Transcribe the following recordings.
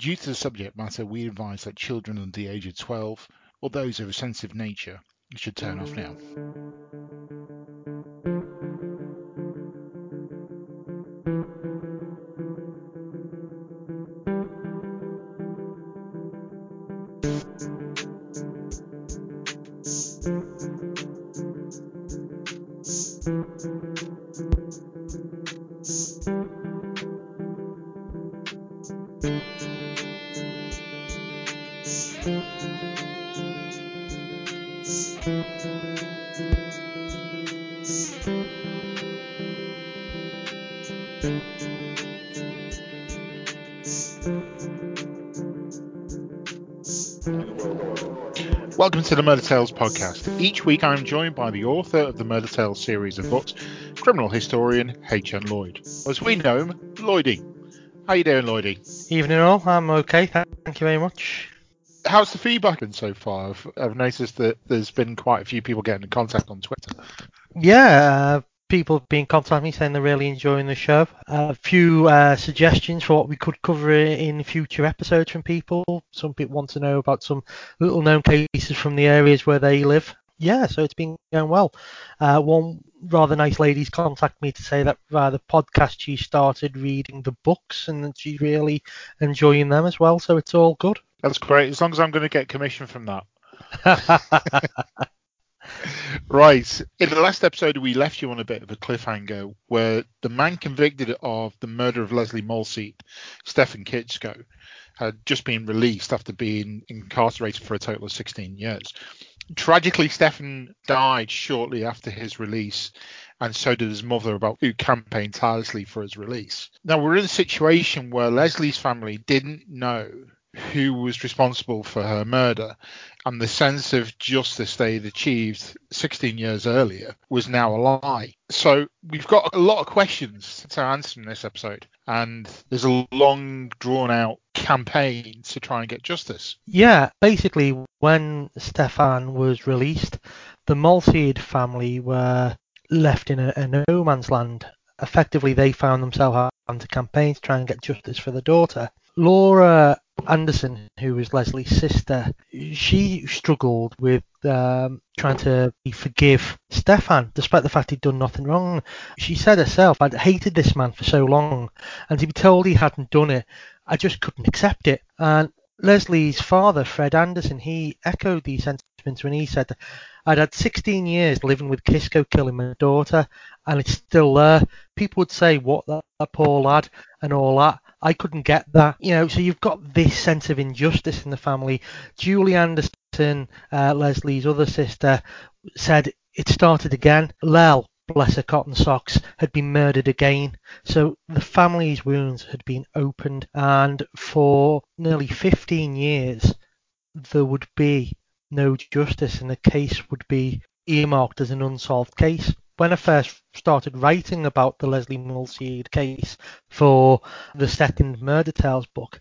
Due to the subject matter, we advise that children under the age of 12 or those of a sensitive nature should turn off now. The Murder Tales podcast. Each week I am joined by the author of the Murder Tales series of books, criminal historian H.N. Lloyd. As we know him, Lloydie. How you doing, Lloydie? Evening all, I'm okay, thank you very much. How's the feedback been so far? I've, I've noticed that there's been quite a few people getting in contact on Twitter. Yeah, uh, people have been contacting me saying they're really enjoying the show. Uh, a few uh, suggestions for what we could cover in future episodes from people. Some people want to know about some little known cases from the areas where they live. Yeah, so it's been going well. Uh, one rather nice lady's contacted me to say that via the podcast she started reading the books and that she's really enjoying them as well. So it's all good. That's great. As long as I'm going to get commission from that. right. In the last episode, we left you on a bit of a cliffhanger where the man convicted of the murder of Lesley Molseed, Stefan Kiszko, had just been released after being incarcerated for a total of 16 years. Tragically, Stefan died shortly after his release, and so did his mother, about who campaigned tirelessly for his release. Now, we're in a situation where Lesley's family didn't know who was responsible for her murder, and the sense of justice they had achieved 16 years earlier was now a lie. So we've got a lot of questions to answer in this episode, and there's a long, drawn out campaign to try and get justice. Yeah, basically, when Stefan was released, the Molseed family were left in a, a no man's land. Effectively, they found themselves having to campaign to try and get justice for their daughter. Laura Anderson, who was Lesley's sister, she struggled with um, trying to forgive Stefan, despite the fact he'd done nothing wrong. She said herself, I'd hated this man for so long, and to be told he hadn't done it, I just couldn't accept it. And Lesley's father, Fred Anderson, he echoed these sentiments when he said, I'd had 16 years living with Kiszko killing my daughter, and it's still there. People would say, What, that, that poor lad, and all that. I couldn't get that. You know, so you've got this sense of injustice in the family. Julie Anderson, uh, Lesley's other sister, said it started again. Lel, bless her cotton socks, had been murdered again. So the family's wounds had been opened, and for nearly 15 years, there would be no justice, and the case would be earmarked as an unsolved case when I first started writing about the Lesley Molseed case for the second Murder Tales book,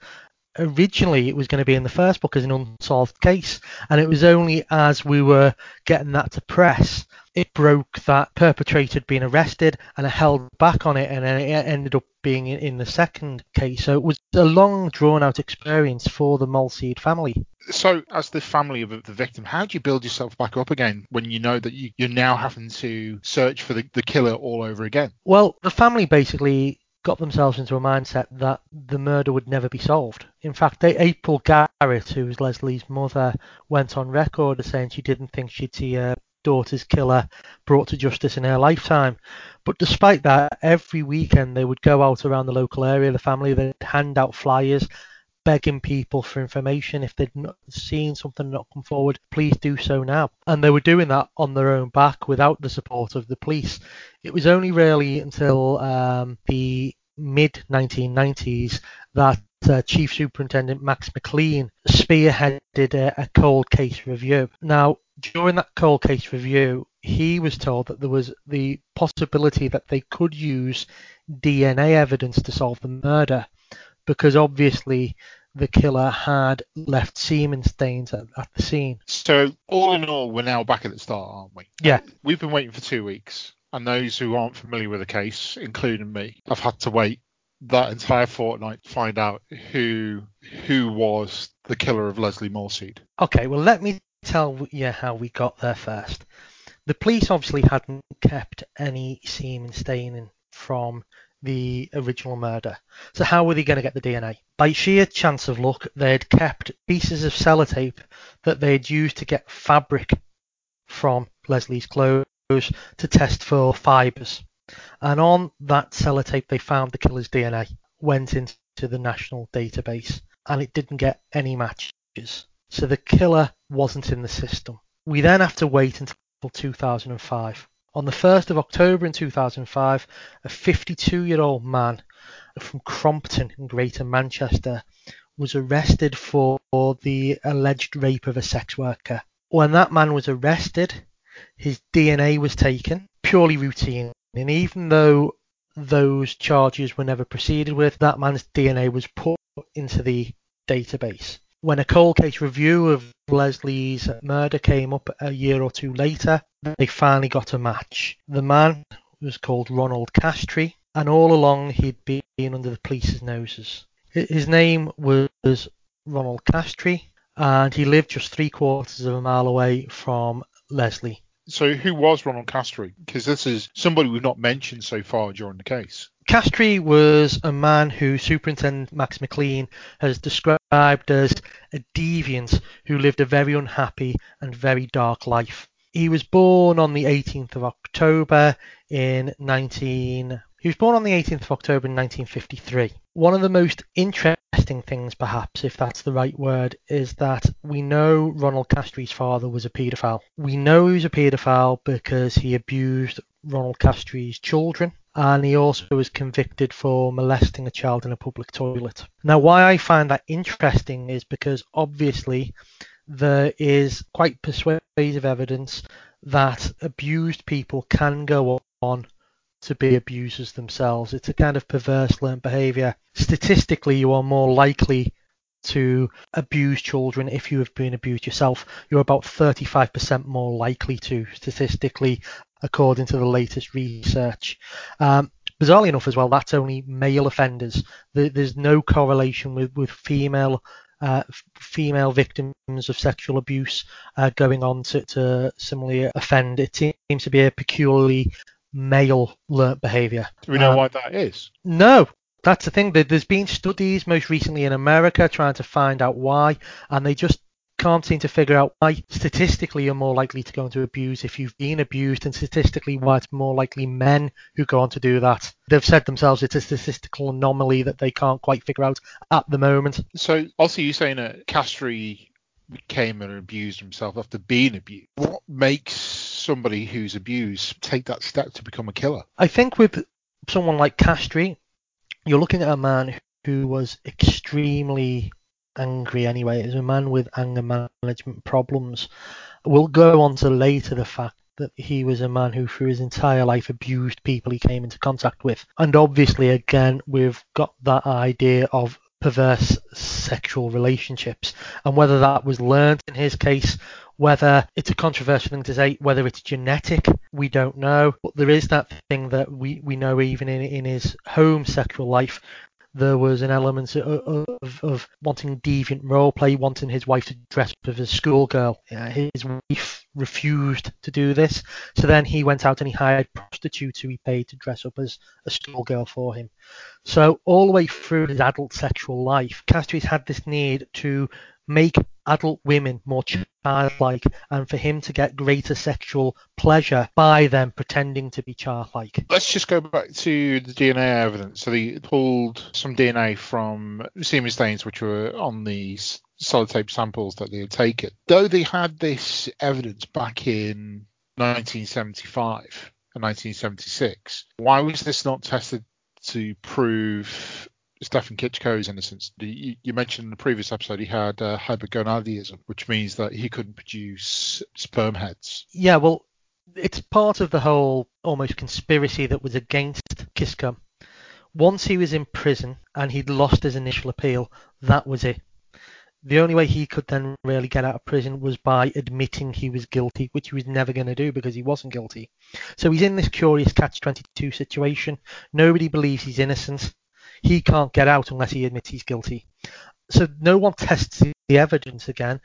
originally it was going to be in the first book as an unsolved case, and it was only as we were getting that to press it broke that perpetrator had been arrested and I held back on it and it ended up being in the second case. So it was a long drawn out experience for the Molseed family. So, as the family of the victim, how do you build yourself back up again when you know that you, are now having to search for the, the killer all over again? Well, the family basically got themselves into a mindset that the murder would never be solved. In fact, April Garrett, who was Lesley's mother, went on record as saying she didn't think she'd see her daughter's killer brought to justice in her lifetime. But despite that, every weekend they would go out around the local area, the family, they'd hand out flyers begging people for information. If they'd not seen something not come forward, please do so now. And they were doing that on their own back without the support of the police. It was only really until um, the mid 1990s that uh, Chief Superintendent Max McLean spearheaded a, a cold case review. Now, during that cold case review, he was told that there was the possibility that they could use DNA evidence to solve the murder because obviously the killer had left semen stains at, at, the scene. So, all in all, we're now back at the start, aren't we? Yeah. We've been waiting for two weeks, and those who aren't familiar with the case, including me, have had to wait that entire fortnight to find out who who was the killer of Lesley Molseed. Okay, well let me tell you how we got there first. The police obviously hadn't kept any semen staining from the original murder. So how were they going to get the DNA? By sheer chance of luck, they'd kept pieces of sellotape that they'd used to get fabric from Lesley's clothes to test for fibres. And on that sellotape, they found the killer's DNA, went into the national database, and it didn't get any matches. So the killer wasn't in the system. We then have to wait until 2005. On the 1st of October in 2005, a 52 year old man from Crompton in Greater Manchester was arrested for the alleged rape of a sex worker. When that man was arrested, his DNA was taken, purely routine. And even though those charges were never proceeded with, that man's DNA was put into the database. When a cold case review of Lesley's murder came up a year or two later, they finally got a match. The man was called Ronald Castree, and all along he'd been under the police's noses. His name was Ronald Castree, and he lived just three quarters of a mile away from Lesley. So who was Ronald Castree? Because this is somebody we've not mentioned so far during the case. Castree was a man who Superintendent Max McLean has described as a deviant who lived a very unhappy and very dark life. He was born on the 18th of October in 19 he was born on the 18th of October in 1953. One of the most interesting things, perhaps, if that's the right word, is that we know Ronald Castree's father was a paedophile. We know he was a paedophile because he abused Ronald Castree's children and he also was convicted for molesting a child in a public toilet. Now, why I find that interesting is because obviously there is quite persuasive evidence that abused people can go on to be abusers themselves. It's a kind of perverse learned behavior. Statistically, you are more likely to abuse children if you have been abused yourself. You're about 35% more likely to, statistically, according to the latest research. Um, bizarrely enough, as well, that's only male offenders. There's no correlation with, with female uh, female victims of sexual abuse uh, going on to, to similarly offend. It seems to be a peculiarly male learnt behaviour. Do we know um, why that is? No, that's the thing. There's been studies most recently in America trying to find out why, and they just can't seem to figure out why statistically you're more likely to go into abuse if you've been abused, and statistically why it's more likely men who go on to do that. They've said themselves it's a statistical anomaly that they can't quite figure out at the moment. So, also, you're saying that Castree came and abused himself after being abused. What makes somebody who's abused take that step to become a killer? I think with someone like Castree, you're looking at a man who was extremely angry anyway. He's a man with anger management problems. We'll go on to later the fact that he was a man who, through his entire life, abused people he came into contact with. And obviously, again, we've got that idea of perverse sexual relationships. And whether that was learned in his case, whether it's a controversial thing to say, whether it's genetic, we don't know. But there is that thing that we, we know even in, in his home sexual life there was an element of, of, of wanting deviant role play, wanting his wife to dress up as a schoolgirl. Yeah, his wife refused to do this, so then he went out and he hired prostitutes who he paid to dress up as a schoolgirl for him. So all the way through his adult sexual life, Castree's had this need to make adult women more childlike and for him to get greater sexual pleasure by them pretending to be childlike. Let's just go back to the DNA evidence. So they pulled some DNA from semen stains which were on the sellotape samples that they had taken. Though they had this evidence back in 1975 and 1976, why was this not tested to prove Stefan Kiszko's innocence. You, you, mentioned in the previous episode he had uh, hypogonadism, which means that he couldn't produce sperm heads. Yeah, well, it's part of the whole almost conspiracy that was against Kiszko. Once he was in prison and he'd lost his initial appeal, that was it. The only way he could then really get out of prison was by admitting he was guilty, which he was never going to do because he wasn't guilty. So he's in this curious catch 22 situation. Nobody believes he's innocent he can't get out unless he admits he's guilty. So no one tests the evidence again,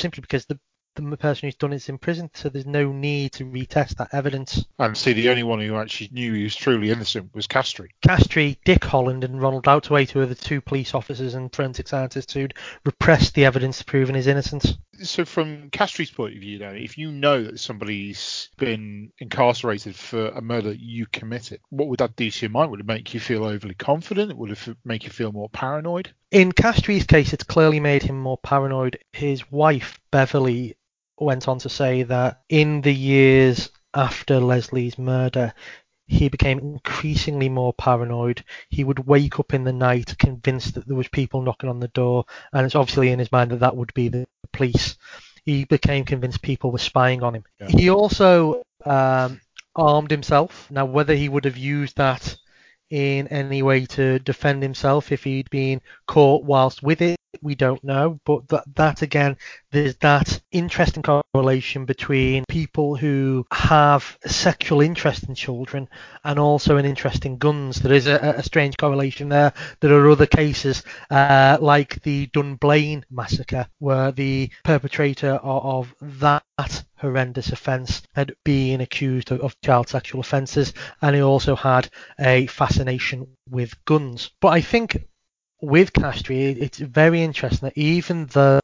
simply because the the person who's done it's in prison, so there's no need to retest that evidence. And see, the only one who actually knew he was truly innocent was Castree. Castree, Dick Holland, and Ronald Outteridge, who are the two police officers and forensic scientists who'd repressed the evidence proving his innocence. So, from Castree's point of view, now, if you know that somebody's been incarcerated for a murder you committed, what would that do to your mind? Would it make you feel overly confident? Would it make you feel more paranoid? In Castree's case, it's clearly made him more paranoid. His wife, Beverly, went on to say that in the years after Lesley's murder, he became increasingly more paranoid. He would wake up in the night convinced that there was people knocking on the door, and it's obviously in his mind that that would be the police. He became convinced people were spying on him. Yeah. He also um, armed himself. Now, whether he would have used that in any way to defend himself if he'd been caught whilst with it we don't know, but that, that again, there's that interesting correlation between people who have sexual interest in children and also an interest in guns. There is a, a strange correlation there. There are other cases uh, like the Dunblane massacre, where the perpetrator of, of that horrendous offence had been accused of, of child sexual offences, and he also had a fascination with guns. But I think with Castree, it's very interesting that even though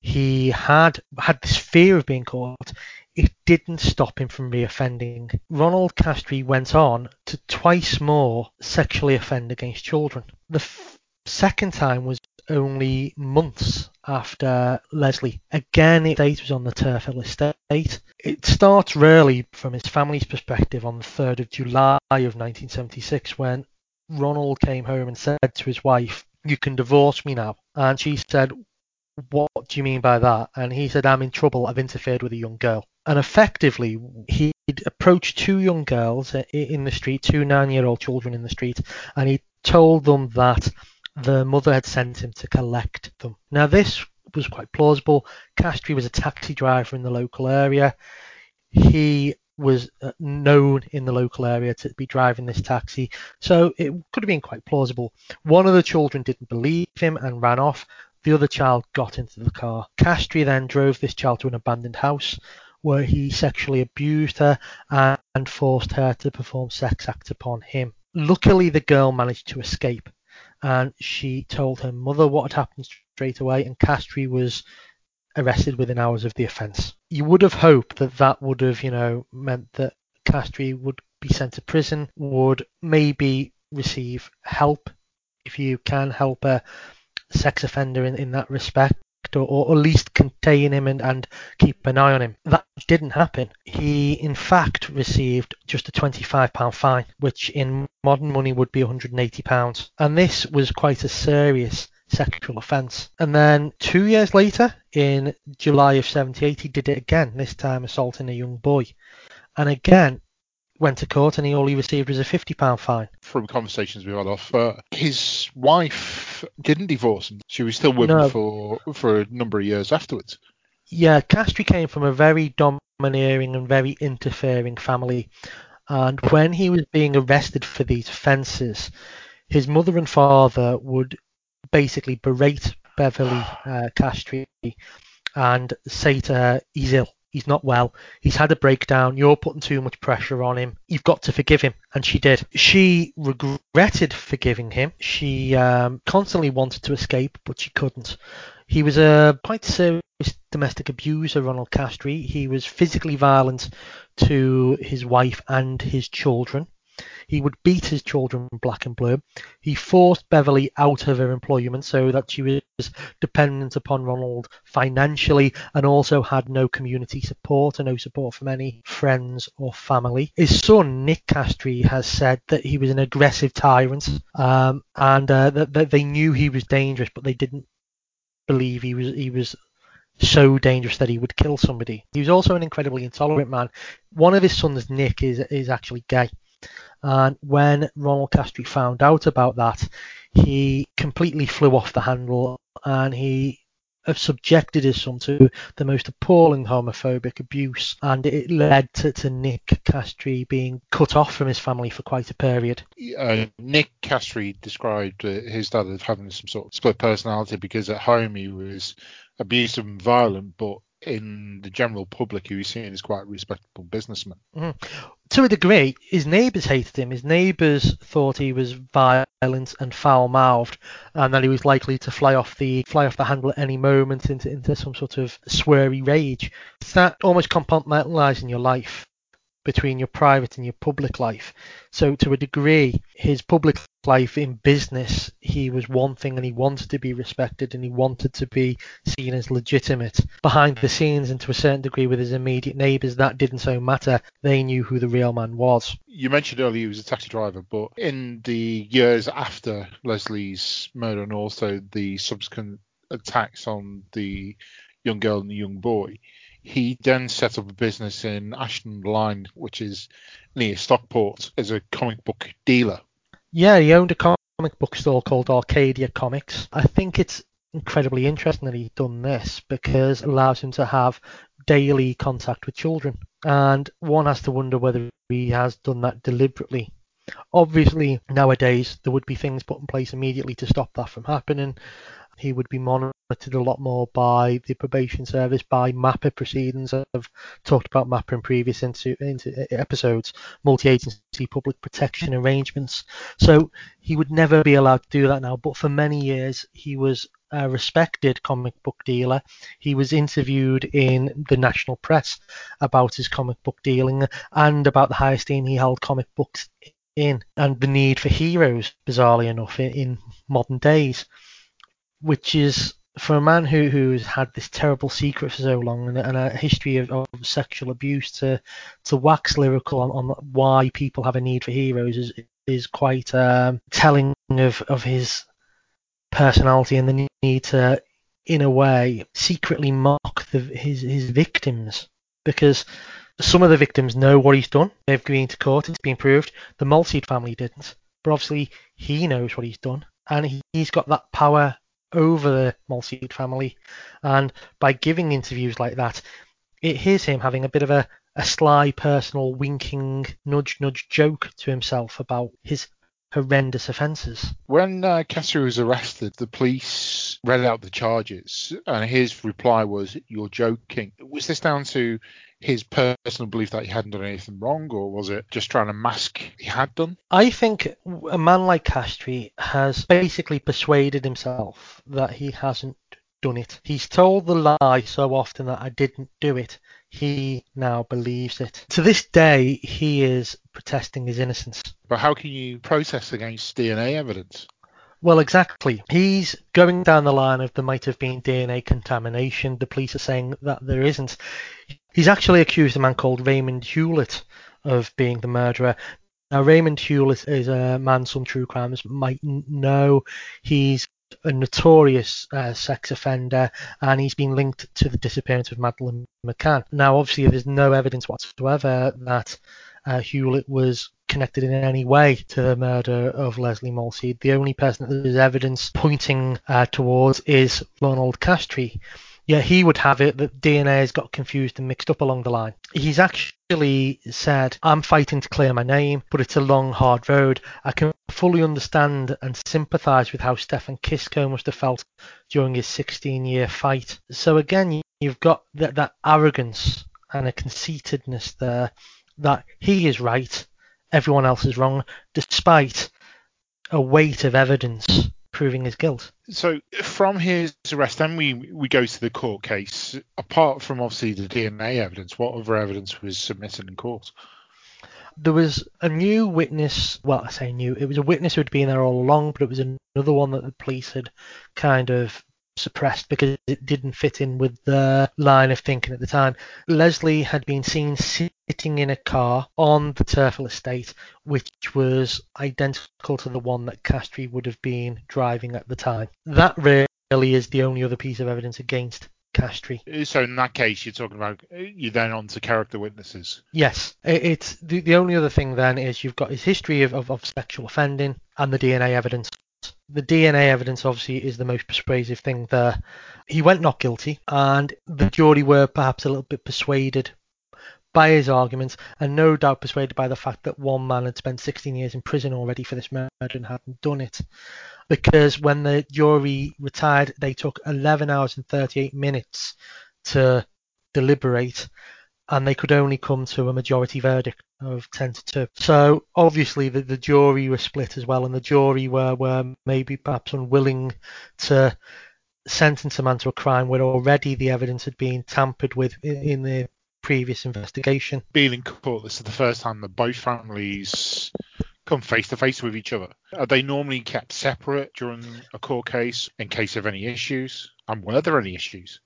he had had this fear of being caught, it didn't stop him from reoffending. Ronald Castree went on to twice more sexually offend against children. The f- second time was only months after Lesley. Again, it was on the Turf Hill estate. It starts really from his family's perspective on the 3rd of July of 1976 when Ronald came home and said to his wife, you can divorce me now. And she said, what do you mean by that? And he said, I'm in trouble. I've interfered with a young girl. And effectively, he'd approached two young girls in the street, two nine year old children in the street, and he told them that the mother had sent him to collect them. Now, this was quite plausible. Castree was a taxi driver in the local area. He was uh, known in the local area to be driving this taxi, so it could have been quite plausible. One of the children didn't believe him and ran off. The other child got into the car. Castree then drove this child to an abandoned house where he sexually abused her and forced her to perform sex acts upon him. Luckily, the girl managed to escape and she told her mother what had happened straight away, and Castree was arrested within hours of the offence. You would have hoped that that would have, you know, meant that Castree would be sent to prison, would maybe receive help if you can help a sex offender in, in that respect. Or, or, at least contain him and, and keep an eye on him. That didn't happen. He, in fact, received just a £25 fine, which in modern money would be £180. And this was quite a serious sexual offence. And then two years later, in July of 78, he did it again, this time assaulting a young boy. And again, went to court and he all he received was a £50 fine. From conversations we had off, uh, his wife didn't divorce him. She was still with no. him for, for a number of years afterwards. Yeah, Castree came from a very domineering and very interfering family. And when he was being arrested for these offences, his mother and father would basically berate Beverly uh, Castree and say to her, he's ill. He's not well. He's had a breakdown. You're putting too much pressure on him. You've got to forgive him. And she did. She regretted forgiving him. She um, constantly wanted to escape, but she couldn't. He was a quite serious domestic abuser, Ronald Castree. He was physically violent to his wife and his children. He would beat his children black and blue. He forced Beverly out of her employment so that she was dependent upon Ronald financially and also had no community support and no support from any friends or family. His son, Nick Castree, has said that he was an aggressive tyrant um, and uh, that, that they knew he was dangerous, but they didn't believe he was he was so dangerous that he would kill somebody. He was also an incredibly intolerant man. One of his sons, Nick, is is actually gay. And when Ronald Castree found out about that, he completely flew off the handle and he subjected his son to the most appalling homophobic abuse, and it led to, to Nick Castree being cut off from his family for quite a period. Uh, Nick Castree described uh, his dad as having some sort of split personality because at home he was abusive and violent, but in the general public, he was seen as quite a respectable businessman. Mm-hmm. To a degree, his neighbours hated him. His neighbours thought he was violent and foul-mouthed, and that he was likely to fly off the fly off the handle at any moment into into some sort of sweary rage. That almost compartmentalising your life between your private and your public life. So to a degree, his public life in business, he was one thing and he wanted to be respected and he wanted to be seen as legitimate. Behind the scenes and to a certain degree with his immediate neighbours, that didn't so matter. They knew who the real man was. You mentioned earlier he was a taxi driver, but in the years after Lesley's murder and also the subsequent attacks on the young girl and the young boy, he then set up a business in Ashton Line, which is near Stockport, as a comic book dealer. Yeah, he owned a comic book store called Arcadia Comics. I think it's incredibly interesting that he's done this because it allows him to have daily contact with children. And one has to wonder whether he has done that deliberately. Obviously, nowadays there would be things put in place immediately to stop that from happening he would be monitored a lot more by the probation service, by MAPPA proceedings. I've talked about MAPPA in previous episodes, multi-agency public protection arrangements. So he would never be allowed to do that now. But for many years, he was a respected comic book dealer. He was interviewed in the national press about his comic book dealing and about the high esteem he held comic books in and the need for heroes, bizarrely enough, in, in modern days which is for a man who who's had this terrible secret for so long and, and a history of, of, sexual abuse to to wax lyrical on, on, why people have a need for heroes is is quite um, telling of of his personality and the need to in a way secretly mock the, his his victims. Because some of the victims know what he's done. They've been to court it's been proved. The Molseed family didn't. But obviously he knows what he's done. And he, he's got that power over the Molseed family. And by giving interviews like that, it hears him having a bit of a, a sly, personal, winking, nudge, nudge joke to himself about his horrendous offences. When uh, Castree was arrested, the police read out the charges, and his reply was, "You're joking." Was this down to his personal belief that he hadn't done anything wrong, or was it just trying to mask he had done? I think a man like Castree has basically persuaded himself that he hasn't done it. He's told the lie so often that I didn't do it. He now believes it. To this day, he is protesting his innocence. But how can you protest against DNA evidence? Well, exactly. He's going down the line of there might have been DNA contamination. The police are saying that there isn't. He's actually accused a man called Raymond Hewlett of being the murderer. Now, Raymond Hewlett is a man some true crimes might know. He's a notorious uh, sex offender and he's been linked to the disappearance of Madeleine McCann. Now, obviously, there's no evidence whatsoever that uh, Hewlett was connected in any way to the murder of Lesley Molseed. The only person that there's evidence pointing uh, towards is Ronald Castree. Yeah, he would have it that DNA has got confused and mixed up along the line. He's actually said, I'm fighting to clear my name, but it's a long, hard road. I can fully understand and sympathise with how Stefan Kiszko must have felt during his 16 year fight. So again, you've got that, that arrogance and a conceitedness there that he is right, everyone else is wrong, despite a weight of evidence proving his guilt. So from his arrest, then we we go to the court case. Apart from obviously the DNA evidence, what other evidence was submitted in court? There was a new witness. Well, I say new. It was a witness who had been there all along, but it was another one that the police had kind of suppressed because it didn't fit in with the line of thinking at the time. Lesley had been seen sitting in a car on the Turf Hill estate, which was identical to the one that Castree would have been driving at the time. That really is the only other piece of evidence against Castree. Uh, so in that case, you're talking about uh, you're then on to character witnesses. Yes, it's the, the only other thing then is you've got his history of, of, of sexual offending and the DNA evidence The DNA evidence obviously is the most persuasive thing there. He went not guilty, and the jury were perhaps a little bit persuaded by his arguments, and no doubt persuaded by the fact that one man had spent 16 years in prison already for this murder and hadn't done it. Because when the jury retired, they took 11 hours and 38 minutes to deliberate, and they could only come to a majority verdict of 10 to 2. So obviously the, the jury were split as well, and the jury were, were maybe perhaps unwilling to sentence a man to a crime where already the evidence had been tampered with in, in the previous investigation. Being in court, this is the first time that both families come face to face with each other. Are they normally kept separate during a court case in case of any issues? And were there any issues?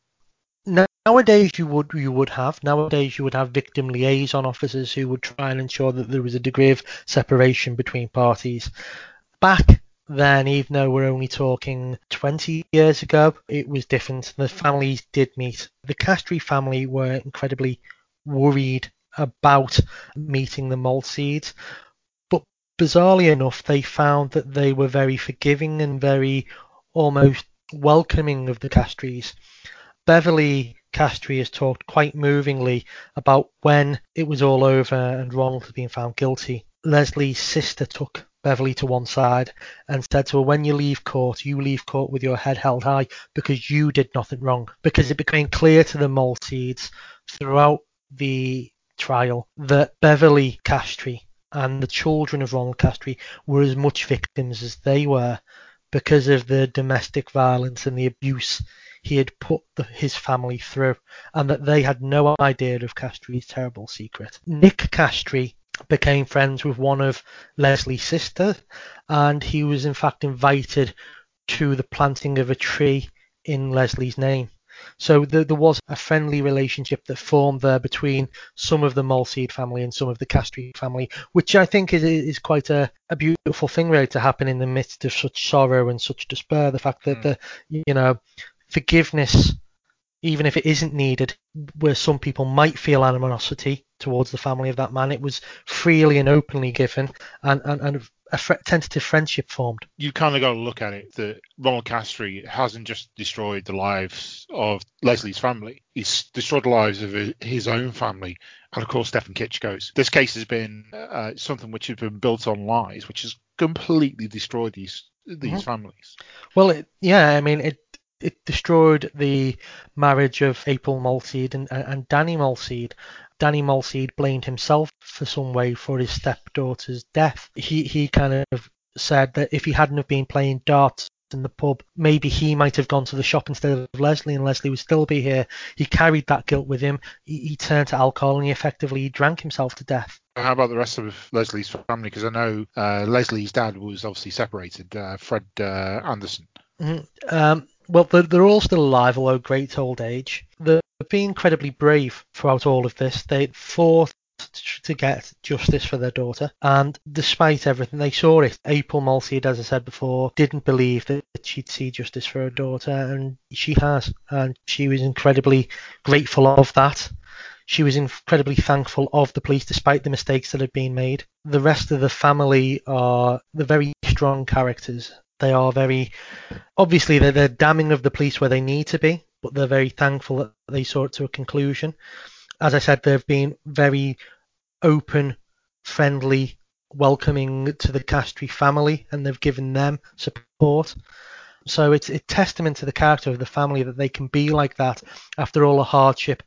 Nowadays, you would you would have nowadays you would have victim liaison officers who would try and ensure that there was a degree of separation between parties. Back then, even though we're only talking 20 years ago, it was different. The families did meet. The Castree family were incredibly worried about meeting the Molseeds, but bizarrely enough, they found that they were very forgiving and very almost welcoming of the Castrees. Beverly Castree has talked quite movingly about when it was all over and Ronald had been found guilty. Lesley's sister took Beverly to one side and said to her, When you leave court, you leave court with your head held high because you did nothing wrong. Because it became clear to the Molseeds throughout the trial that Beverly Castree and the children of Ronald Castree were as much victims as they were because of the domestic violence and the abuse he had put the, his family through, and that they had no idea of Castree's terrible secret. Nick Castree became friends with one of Lesley's sisters, and he was in fact invited to the planting of a tree in Lesley's name. So the, there was a friendly relationship that formed there between some of the Molseed family and some of the Castree family, which I think is, is quite a, a beautiful thing really to happen in the midst of such sorrow and such despair. The fact that mm. the you know forgiveness, even if it isn't needed, where some people might feel animosity towards the family of that man, it was freely and openly given, and and, and a fr- tentative friendship formed. You kind of got to look at it that Ronald Castree hasn't just destroyed the lives of Lesley's family; he's destroyed the lives of his own family, and of course Stefan Kiszko's. This case has been uh, something which has been built on lies, which has completely destroyed these these mm-hmm. families. Well, it, yeah, I mean it it destroyed the marriage of April Molseed and, and Danny Molseed. Danny Molseed blamed himself for some way for his stepdaughter's death. He he kind of said that if he hadn't have been playing darts in the pub, maybe he might have gone to the shop instead of Lesley, and Lesley would still be here. He carried that guilt with him. He, he turned to alcohol and he effectively drank himself to death. How about the rest of Lesley's family? Because I know uh, Lesley's dad was obviously separated, uh, Fred uh, Anderson. Mm-hmm. Um, well, they're, they're all still alive, although great old age. They've been incredibly brave throughout all of this. They fought to get justice for their daughter, and despite everything, they saw it. April Molseed, as I said before, didn't believe that she'd see justice for her daughter, and she has, and she was incredibly grateful of that. She was incredibly thankful of the police despite the mistakes that had been made. The rest of the family are the very strong characters they are very obviously they're, they're damning of the police where they need to be, but they're very thankful that they saw it to a conclusion. As I said, they've been very open, friendly, welcoming to the Castree family, and they've given them support. So it's a testament to the character of the family that they can be like that after all the hardship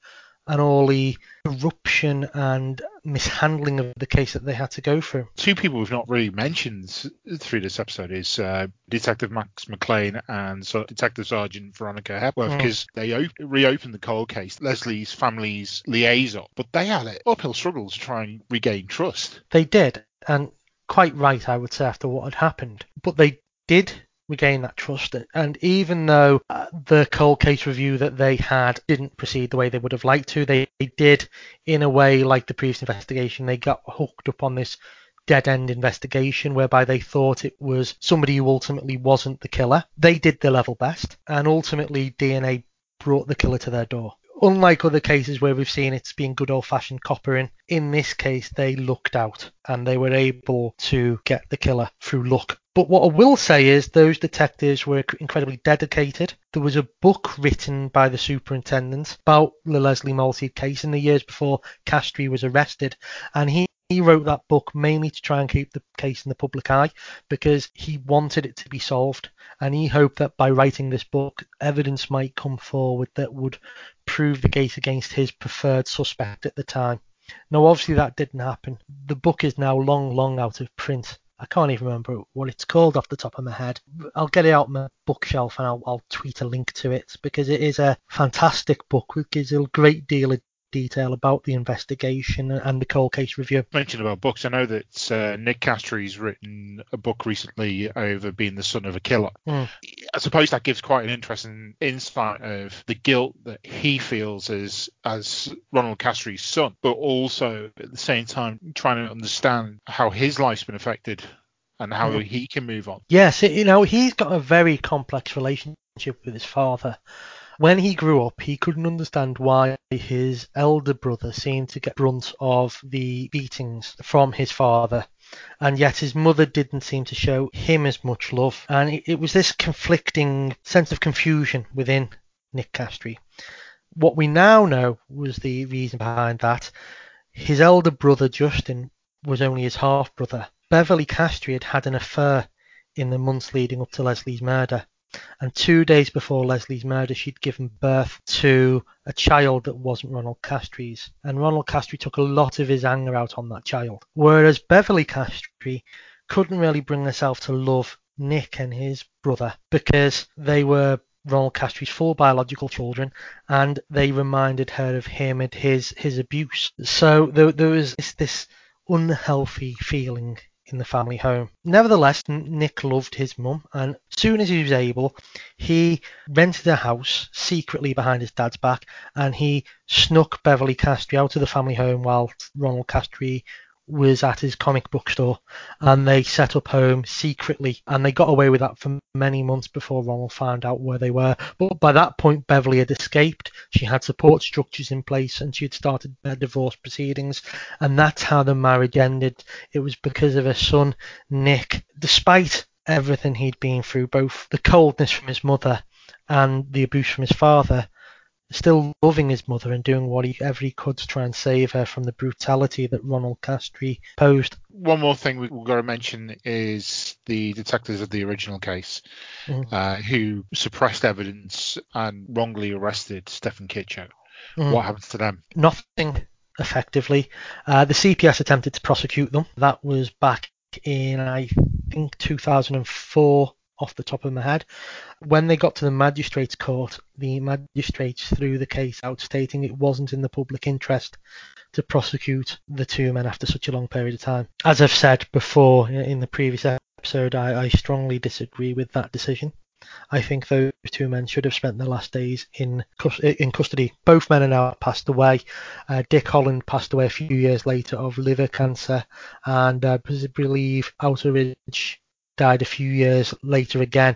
and all the corruption and mishandling of the case that they had to go through. Two people we've not really mentioned through this episode is uh, Detective Max McLean and so Detective Sergeant Veronica Hepworth mm. because they op- reopened the cold case, Lesley's family's liaison, but they had an uphill struggle to try and regain trust. They did, and quite right, I would say, after what had happened. But they did regain that trust. And even though uh, the cold case review that they had didn't proceed the way they would have liked to, they, did, in a way, like the previous investigation, they got hooked up on this dead end investigation whereby they thought it was somebody who ultimately wasn't the killer. They did their level best, and ultimately DNA brought the killer to their door. Unlike other cases where we've seen it's been good old fashioned coppering, in this case they looked out and they were able to get the killer through luck But what I will say is those detectives were incredibly dedicated. There was a book written by the superintendent about the Lesley Molseed case in the years before Castries was arrested, and he he wrote that book mainly to try and keep the case in the public eye because he wanted it to be solved and he hoped that by writing this book evidence might come forward that would prove the case against his preferred suspect at the time. Now obviously that didn't happen. The book is now long long out of print. I can't even remember what it's called off the top of my head. I'll get it out my bookshelf and I'll, I'll tweet a link to it because it is a fantastic book which gives a great deal of detail about the investigation and the cold case review. Mentioned about books, I know that uh, Nick Castree's written a book recently over being the son of a killer. Mm. I suppose that gives quite an interesting insight of the guilt that he feels as as Ronald Castree's son, but also at the same time trying to understand how his life's been affected and how mm. he can move on. Yes, you know he's got a very complex relationship with his father. When he grew up, he couldn't understand why his elder brother seemed to get brunt of the beatings from his father and yet his mother didn't seem to show him as much love. And it, was this conflicting sense of confusion within Nick Castries. What we now know was the reason behind that. His elder brother Justin was only his half brother. Beverly Castries had had an affair in the months leading up to Lesley's murder. And two days before Lesley's murder, she'd given birth to a child that wasn't Ronald Castree's. And Ronald Castries took a lot of his anger out on that child. Whereas Beverly Castries couldn't really bring herself to love Nick and his brother because they were Ronald Castree's four biological children, and they reminded her of him and his his abuse. So there, there was this, this unhealthy feeling in the family home. Nevertheless, Nick loved his mum, and soon as he was able, he rented a house secretly behind his dad's back, and he snuck Beverly Castries out of the family home while Ronald Castries was at his comic book store and they set up home secretly and they got away with that for many months before Ronald found out where they were. But by that point, Beverly had escaped. She had support structures in place and she had started their divorce proceedings. And that's how the marriage ended. It was because of her son, Nick. Despite everything he'd been through, both the coldness from his mother and the abuse from his father, still loving his mother and doing whatever he could to try and save her from the brutality that Ronald Castries posed. One more thing we've got to mention is the detectives of the original case mm. uh, who suppressed evidence and wrongly arrested Stefan Kiszko. Mm. What happens to them? Nothing effectively. Uh, the CPS attempted to prosecute them. That was back in, I think, 2004 off the top of my head. When they got to the magistrates' court, the magistrates threw the case out, stating it wasn't in the public interest to prosecute the two men after such a long period of time. As I've said before in the previous episode, I, I strongly disagree with that decision. I think those two men should have spent their last days in in custody. Both men are now passed away. Uh, Dick Holland passed away a few years later of liver cancer, and uh, I believe Outteridge died a few years later again.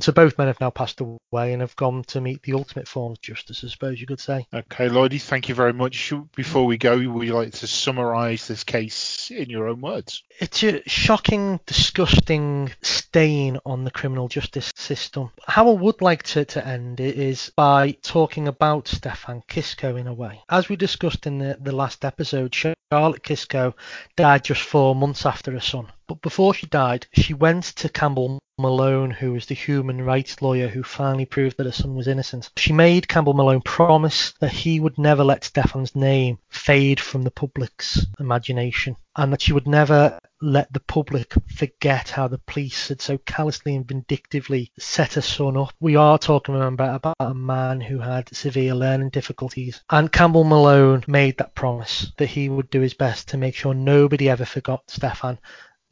So both men have now passed away and have gone to meet the ultimate form of justice, I suppose you could say. Okay, Lloydie, thank you very much. Before we go, would you like to summarise this case in your own words? It's a shocking, disgusting stain on the criminal justice system. How I would like to, to end it is by talking about Stefan Kiszko in a way. As we discussed in the, the last episode, Charlotte Kiszko died just four months after her son. But before she died, she went to Campbell Malone, who was the human rights lawyer who finally proved that her son was innocent. She made Campbell Malone promise that he would never let Stefan's name fade from the public's imagination and that she would never let the public forget how the police had so callously and vindictively set her son up. We are talking, remember, about a man who had severe learning difficulties. And Campbell Malone made that promise that he would do his best to make sure nobody ever forgot Stefan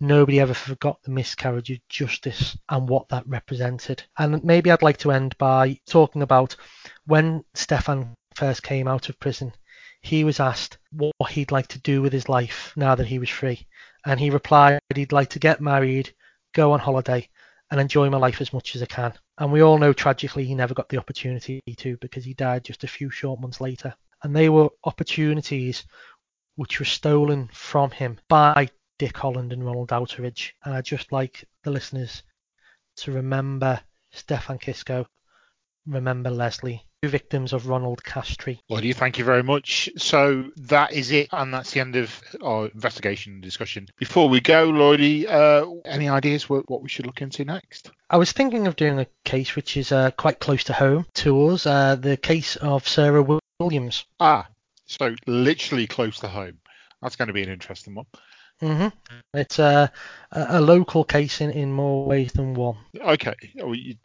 nobody ever forgot the miscarriage of justice and what that represented. And maybe I'd like to end by talking about when Stefan first came out of prison. He was asked what he'd like to do with his life now that he was free. And he replied he'd like to get married, go on holiday, and enjoy my life as much as I can. And we all know tragically he never got the opportunity to because he died just a few short months later. And they were opportunities which were stolen from him by Dick Holland and Ronald Outteridge. And I just like the listeners to remember Stefan Kiszko, remember Lesley, two victims of Ronald Castree. Lloydie, thank you very much. So that is it, and that's the end of our investigation discussion. Before we go, Lloydie, uh, any ideas what, what we should look into next? I was thinking of doing a case which is uh, quite close to home to us, uh, the case of Sarah Williams. Ah, so literally close to home. That's going to be an interesting one. Hmm It's a, a local case in, in more ways than one. Okay,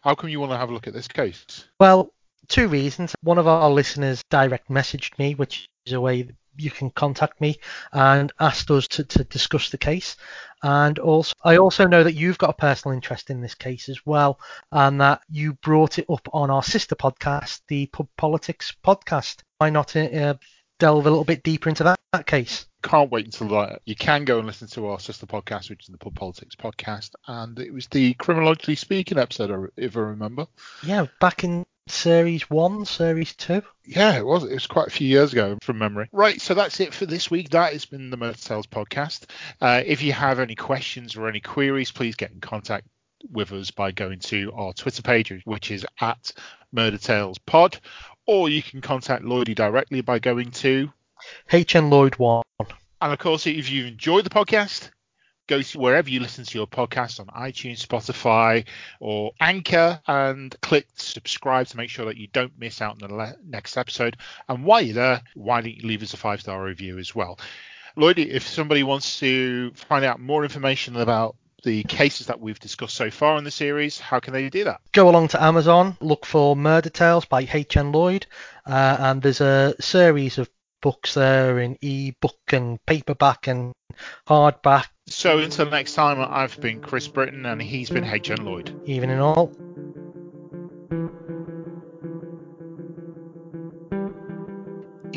how come you want to have a look at this case? Well, two reasons. One of our listeners direct messaged me, which is a way you can contact me and asked us to, to discuss the case. And also, I also know that you've got a personal interest in this case as well, and that you brought it up on our sister podcast, the Pub Politics podcast. Why not uh, delve a little bit deeper into that, that case? can't wait until that. You can go and listen to our sister podcast, which is the Pub Politics podcast, and it was the Criminologically Speaking episode, if I remember. Yeah, back in series one, series two. Yeah, it was. It was quite a few years ago from memory. Right, so that's it for this week. That has been the Murder Tales podcast. Uh, if you have any questions or any queries, please get in contact with us by going to our Twitter page, which is at Murder Tales Pod, or you can contact Lloydie directly by going to HN Lloyd one. And of course, if you enjoyed the podcast, go to wherever you listen to your podcast on iTunes, Spotify, or Anchor and click subscribe to make sure that you don't miss out on the le- next episode. And while you're there, why don't you leave us a five star review as well? Lloyd, if somebody wants to find out more information about the cases that we've discussed so far in the series, how can they do that? Go along to Amazon, look for Murder Tales by H.N. Lloyd, uh, and there's a series of books there in e-book and paperback and hardback. So until next time, I've been Chris Britton and he's been H.N. Lloyd. Even in all.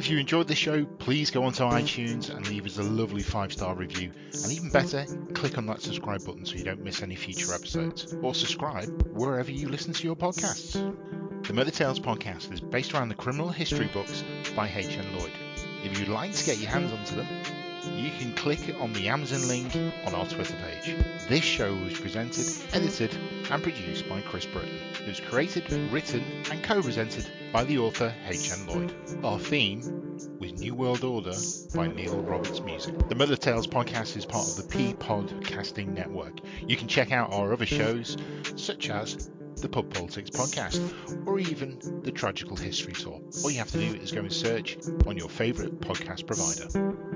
If you enjoyed the show, please go onto iTunes and leave us a lovely five star review. And even better, click on that subscribe button so you don't miss any future episodes. Or subscribe wherever you listen to your podcasts. The Murder Tales podcast is based around the criminal history books by H.N. Lloyd. If you'd like to get your hands onto them, you can click on the Amazon link on our Twitter page. This show was presented, edited, and produced by Chris Britton. It was created, written, and co-presented by the author H.N. Lloyd. Our theme was New World Order by Neil Roberts Music. The Murder Tales podcast is part of the P Podcasting Network. You can check out our other shows, such as the Pub Politics podcast, or even the Tragical History Tour. All you have to do is go and search on your favourite podcast provider.